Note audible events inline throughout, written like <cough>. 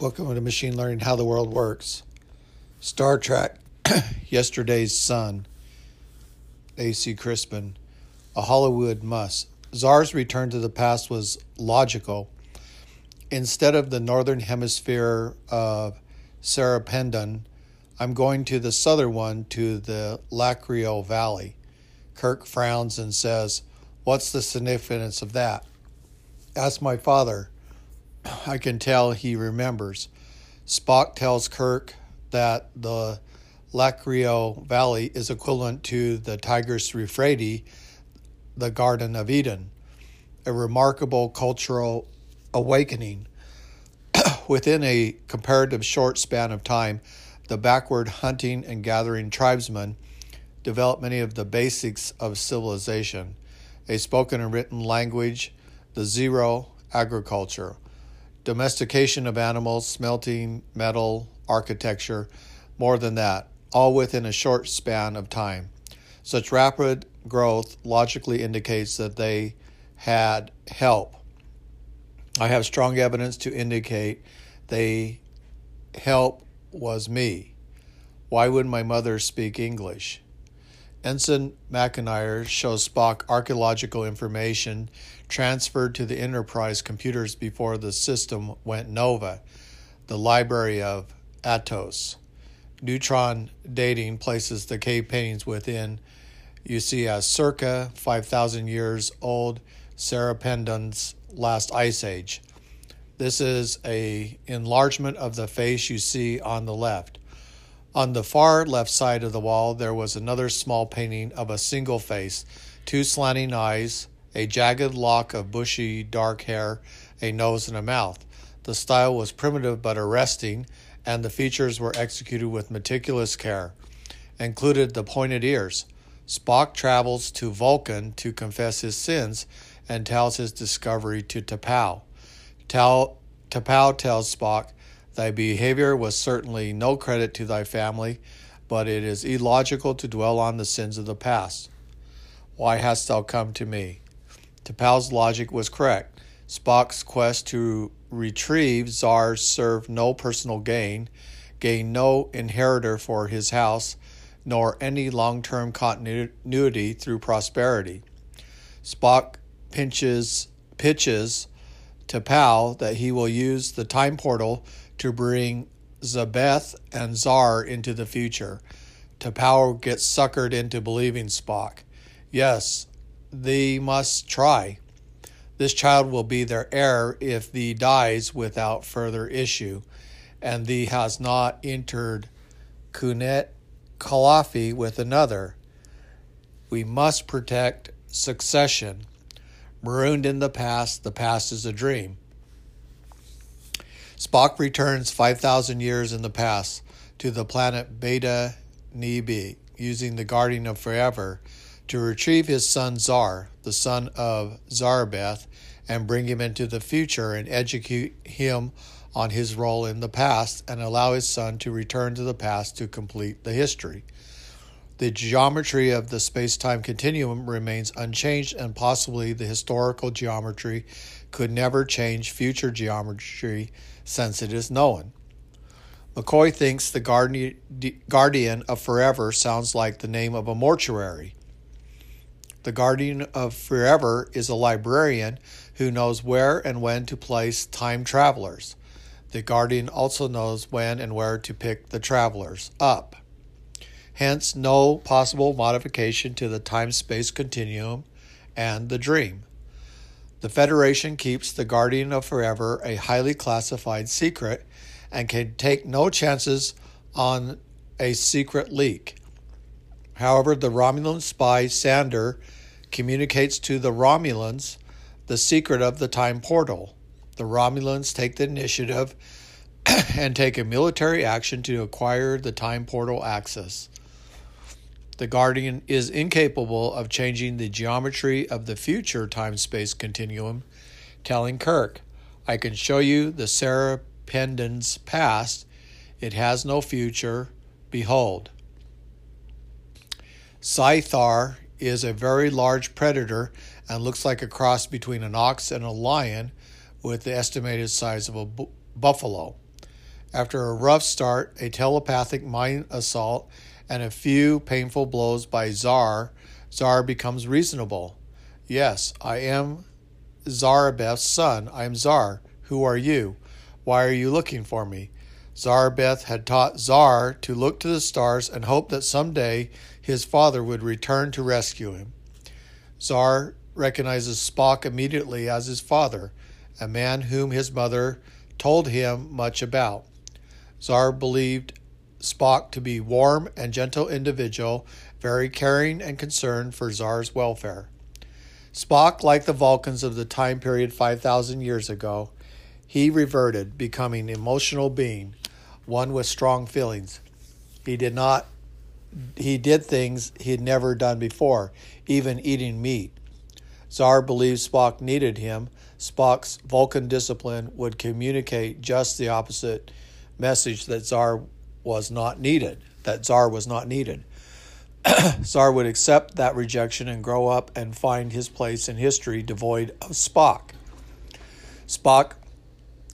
Welcome to Machine Learning How the World Works. Star Trek, <coughs> Yesterday's Son, A.C. Crispin, a Hollywood must. Zar's return to the past was logical. Instead of the northern hemisphere of Serapendon, I'm going to the southern one to the Lacrio Valley. Kirk frowns and says, What's the significance of that? Ask my father. I can tell he remembers. Spock tells Kirk that the Lacrio Valley is equivalent to the Tigris Euphrates, the Garden of Eden, a remarkable cultural awakening. <clears throat> Within a comparative short span of time, the backward hunting and gathering tribesmen developed many of the basics of civilization a spoken and written language, the zero agriculture domestication of animals, smelting, metal, architecture, more than that, all within a short span of time. Such rapid growth logically indicates that they had help. I have strong evidence to indicate they help was me. Why would my mother speak English? Ensign McIntyre shows Spock archaeological information transferred to the Enterprise computers before the system went nova, the library of Atoz. Neutron dating places the cave paintings within you see circa 5,000 years old Serapendon's last ice age. This is a enlargement of the face you see on the left. On the far left side of the wall, there was another small painting of a single face, two slanting eyes, a jagged lock of bushy dark hair, a nose, and a mouth. The style was primitive but arresting, and the features were executed with meticulous care. Included the pointed ears. Spock travels to Vulcan to confess his sins and tells his discovery to T'Pau. T'Pau tells Spock Thy behavior was certainly no credit to thy family, but it is illogical to dwell on the sins of the past. Why hast thou come to me? T'Pau's logic was correct. Spock's quest to retrieve Zar served no personal gain, gained no inheritor for his house, nor any long term continuity through prosperity. Spock pinches, pitches T'Pau that he will use the time portal to bring Zabeth and Zar into the future. T'Pau gets suckered into believing Spock. Yes, thee must try. This child will be their heir if thee dies without further issue, and thee has not entered Kunet Kalafi with another. We must protect succession. Marooned in the past, the past is a dream. Spock returns 5,000 years in the past to the planet Beta Niobe using the Guardian of Forever to retrieve his son Zar, the son of Zarbeth, and bring him into the future and educate him on his role in the past and allow his son to return to the past to complete the history. The geometry of the space time continuum remains unchanged, and possibly the historical geometry could never change future geometry since it is known. McCoy thinks the Guardian of Forever sounds like the name of a mortuary. The Guardian of Forever is a librarian who knows where and when to place time travelers. The Guardian also knows when and where to pick the travelers up. Hence, no possible modification to the time space continuum and the dream. The Federation keeps the Guardian of Forever a highly classified secret and can take no chances on a secret leak. However, the Romulan spy Sander communicates to the Romulans the secret of the time portal. The Romulans take the initiative <clears throat> and take a military action to acquire the time portal access. The Guardian is incapable of changing the geometry of the future time space continuum, telling Kirk, I can show you the Serapendon's past. It has no future. Behold. Scythar is a very large predator and looks like a cross between an ox and a lion with the estimated size of a bu- buffalo. After a rough start, a telepathic mind assault, and a few painful blows by Zar, Zar becomes reasonable. Yes, I am Zarabeth's son. I am Zar. Who are you? Why are you looking for me? Zarabeth had taught Zar to look to the stars and hope that someday his father would return to rescue him. Zar recognizes Spock immediately as his father, a man whom his mother told him much about. Zar believed Spock to be warm and gentle individual, very caring and concerned for Zar's welfare. Spock, like the Vulcans of the time period 5,000 years ago, he reverted, becoming emotional being, one with strong feelings. He did not he did things he had never done before, even eating meat. Zar believed Spock needed him. Spock's Vulcan discipline would communicate just the opposite message that Zar was not needed, that Zar was not needed. <clears throat> Zar would accept that rejection and grow up and find his place in history devoid of Spock. Spock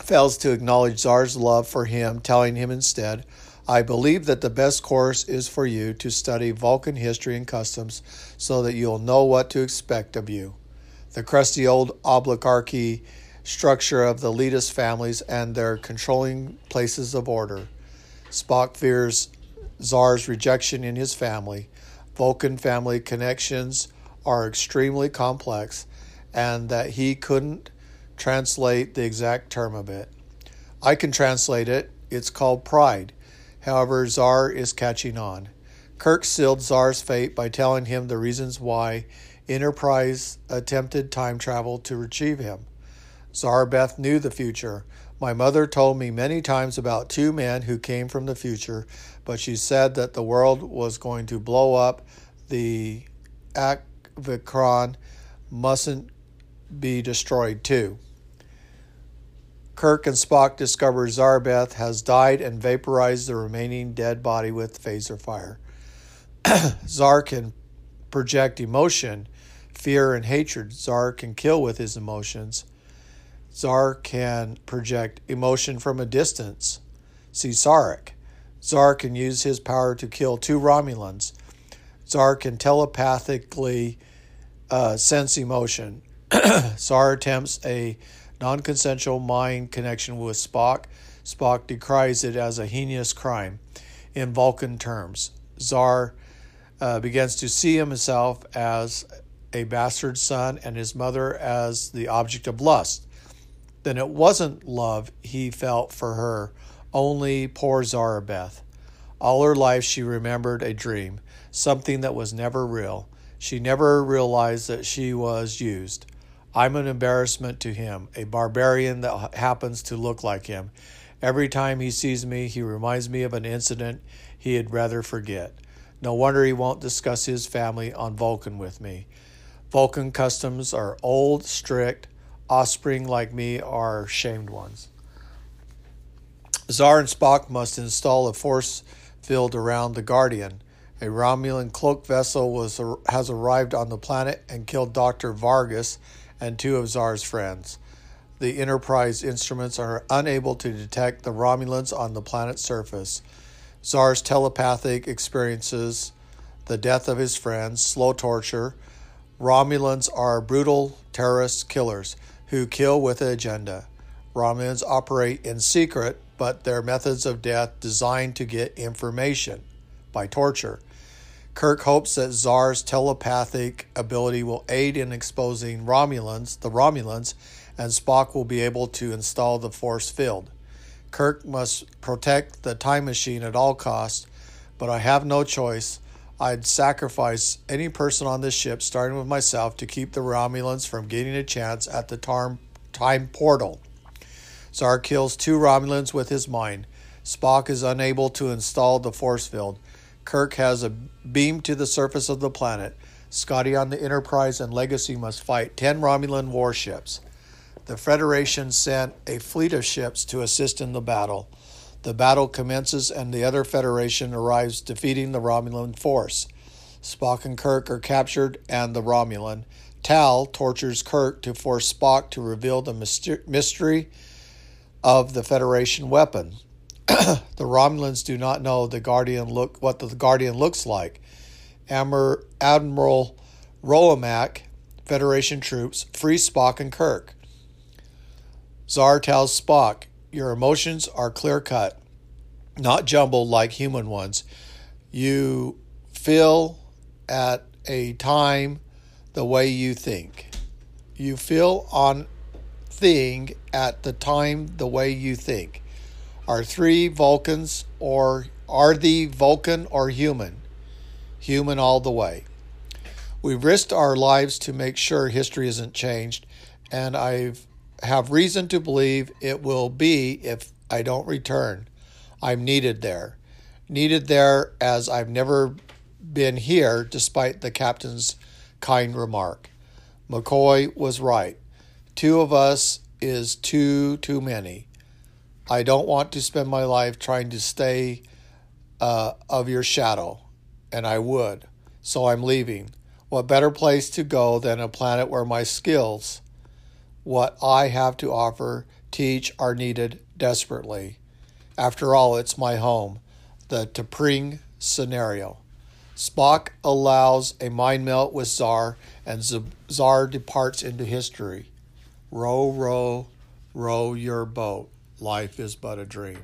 fails to acknowledge Zar's love for him, telling him instead, I believe that the best course is for you to study Vulcan history and customs so that you'll know what to expect of you. The crusty old oligarchy structure of the elitist families and their controlling places of order. Spock fears Zar's rejection in his family. Vulcan family connections are extremely complex, and that he couldn't translate the exact term of it. I can translate it. It's called pride. However, Zar is catching on. Kirk sealed Zar's fate by telling him the reasons why Enterprise attempted time travel to retrieve him. Zarbeth knew the future. My mother told me many times about two men who came from the future, but she said that the world was going to blow up. The Akvikron mustn't be destroyed too. Kirk and Spock discover Zarbeth has died and vaporized the remaining dead body with phaser fire. <coughs> Zar can project emotion, fear, and hatred. Zar can kill with his emotions. Zar can project emotion from a distance. See Sarek. Zar can use his power to kill two Romulans. Zar can telepathically uh, sense emotion. <clears throat> Zar attempts a non consensual mind connection with Spock. Spock decries it as a heinous crime in Vulcan terms. Zar uh, begins to see himself as a bastard son and his mother as the object of lust then it wasn't love he felt for her, only poor Zarabeth. All her life she remembered a dream, something that was never real. She never realized that she was used. I'm an embarrassment to him, a barbarian that happens to look like him. Every time he sees me, he reminds me of an incident he'd rather forget. No wonder he won't discuss his family on Vulcan with me. Vulcan customs are old, strict, offspring like me are shamed ones. Zar and Spock must install a force field around the Guardian. A Romulan cloak vessel was has arrived on the planet and killed Dr. Vargas and two of Zar's friends. The Enterprise instruments are unable to detect the Romulans on the planet's surface. Zar's telepathic experiences the death of his friends, slow torture. Romulans are brutal terrorist killers who kill with an agenda. Romulans operate in secret, but their methods of death designed to get information by torture. Kirk hopes that Zar's telepathic ability will aid in exposing Romulans, the Romulans, and Spock will be able to install the force field. Kirk must protect the time machine at all costs, but I have no choice. I'd sacrifice any person on this ship, starting with myself, to keep the Romulans from getting a chance at the time portal. Zar kills two Romulans with his mind. Spock is unable to install the force field. Kirk has a beam to the surface of the planet. Scotty on the Enterprise and Legacy must fight 10 Romulan warships. The Federation sent a fleet of ships to assist in the battle. The battle commences and the other Federation arrives, defeating the Romulan force. Spock and Kirk are captured, and the Romulan. Tal tortures Kirk to force Spock to reveal the mystery of the Federation weapon. <clears throat> the Romulans do not know the Guardian look what the Guardian looks like. Admiral, Admiral Rolomak, Federation troops, free Spock and Kirk. Zar tells Spock, Your emotions are clear cut, not jumbled like human ones. You feel at a time the way you think. You feel on thing at the time the way you think. Are three Vulcans or are the Vulcan or human? Human all the way. We've risked our lives to make sure history isn't changed, and I have reason to believe it will be if I don't return. I'm needed there. Needed there as I've never been here, despite the captain's kind remark. McCoy was right. Two of us is too, too many. I don't want to spend my life trying to stay uh, of your shadow, and I would. So I'm leaving. What better place to go than a planet where my skills, what I have to offer, teach, are needed desperately? After all, it's my home, the T'Pring scenario. Spock allows a mind meld with Zar, and Zar departs into history. Row, row, row your boat. Life is but a dream.